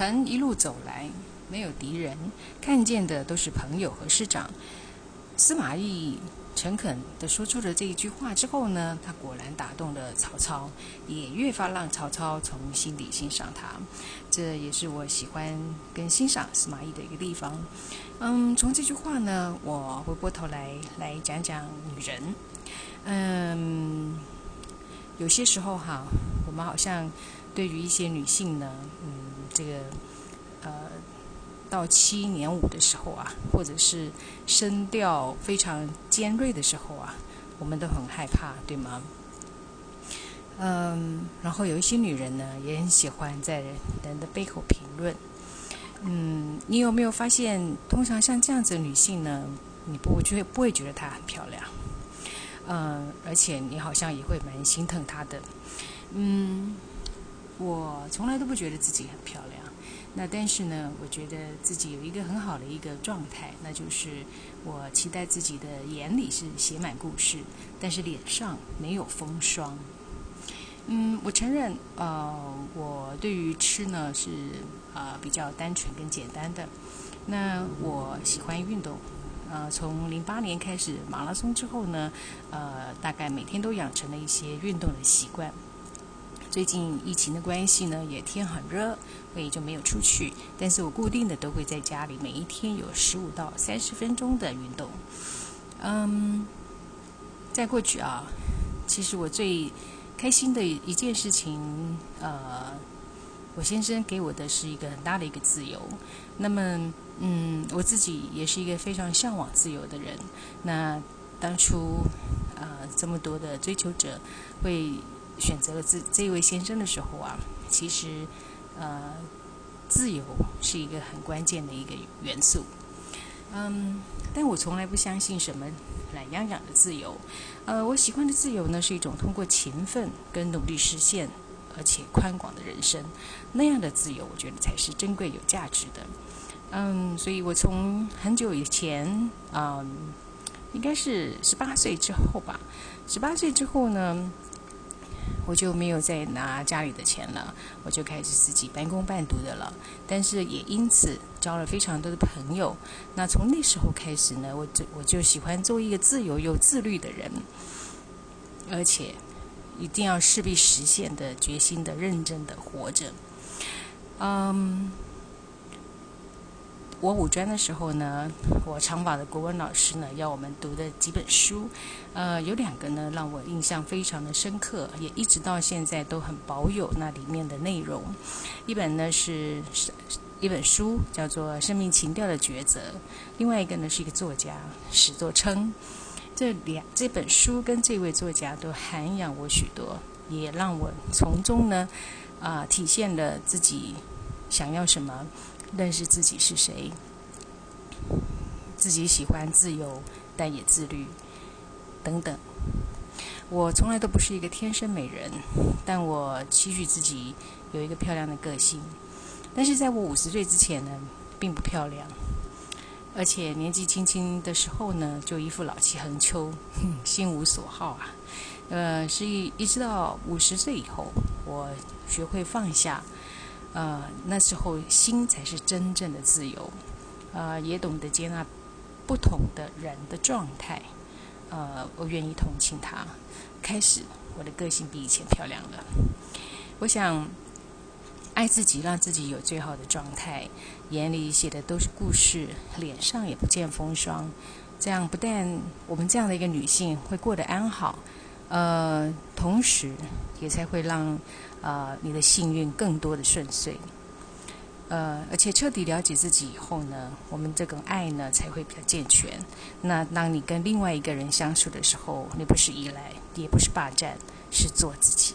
程一路走来，没有敌人，看见的都是朋友和师长。司马懿诚恳地说出了这一句话之后呢，他果然打动了曹操，也越发让曹操从心底欣赏他。这也是我喜欢跟欣赏司马懿的一个地方。嗯，从这句话呢，我回过头来来讲讲女人。嗯，有些时候哈，我们好像对于一些女性呢，嗯，这个呃，到七年五的时候啊，或者是声调非常尖锐的时候啊，我们都很害怕，对吗？嗯，然后有一些女人呢，也很喜欢在人的背后评论。嗯，你有没有发现，通常像这样子的女性呢，你不会觉得不会觉得她很漂亮？嗯，而且你好像也会蛮心疼她的。嗯，我从来都不觉得自己很漂亮。那但是呢，我觉得自己有一个很好的一个状态，那就是我期待自己的眼里是写满故事，但是脸上没有风霜。嗯，我承认，呃，我对于吃呢是呃比较单纯跟简单的。那我喜欢运动，呃，从零八年开始马拉松之后呢，呃，大概每天都养成了一些运动的习惯。最近疫情的关系呢，也天很热，所以就没有出去。但是我固定的都会在家里，每一天有十五到三十分钟的运动。嗯，在过去啊，其实我最开心的一件事情，呃，我先生给我的是一个很大的一个自由。那么，嗯，我自己也是一个非常向往自由的人。那当初，呃，这么多的追求者会。选择了这这位先生的时候啊，其实，呃，自由是一个很关键的一个元素。嗯，但我从来不相信什么懒洋洋的自由。呃，我喜欢的自由呢，是一种通过勤奋跟努力实现，而且宽广的人生。那样的自由，我觉得才是珍贵有价值的。嗯，所以我从很久以前，嗯，应该是十八岁之后吧。十八岁之后呢？我就没有再拿家里的钱了，我就开始自己半工半读的了。但是也因此交了非常多的朋友。那从那时候开始呢，我就我就喜欢做一个自由又自律的人，而且一定要势必实现的决心的认真的活着。嗯。我五专的时候呢，我长发的国文老师呢要我们读的几本书，呃，有两个呢让我印象非常的深刻，也一直到现在都很保有那里面的内容。一本呢是一本书，叫做《生命情调的抉择》，另外一个呢是一个作家史作称。这两这本书跟这位作家都涵养我许多，也让我从中呢啊体现了自己想要什么。认识自己是谁，自己喜欢自由，但也自律，等等。我从来都不是一个天生美人，但我期许自己有一个漂亮的个性。但是在我五十岁之前呢，并不漂亮，而且年纪轻轻的时候呢，就一副老气横秋，心无所好啊。呃，是一一直到五十岁以后，我学会放下。呃，那时候心才是真正的自由，呃，也懂得接纳不同的人的状态，呃，我愿意同情他。开始，我的个性比以前漂亮了。我想爱自己，让自己有最好的状态，眼里写的都是故事，脸上也不见风霜。这样不但我们这样的一个女性会过得安好，呃，同时也才会让。啊，你的幸运更多的顺遂，呃，而且彻底了解自己以后呢，我们这种爱呢才会比较健全。那当你跟另外一个人相处的时候，你不是依赖，也不是霸占，是做自己。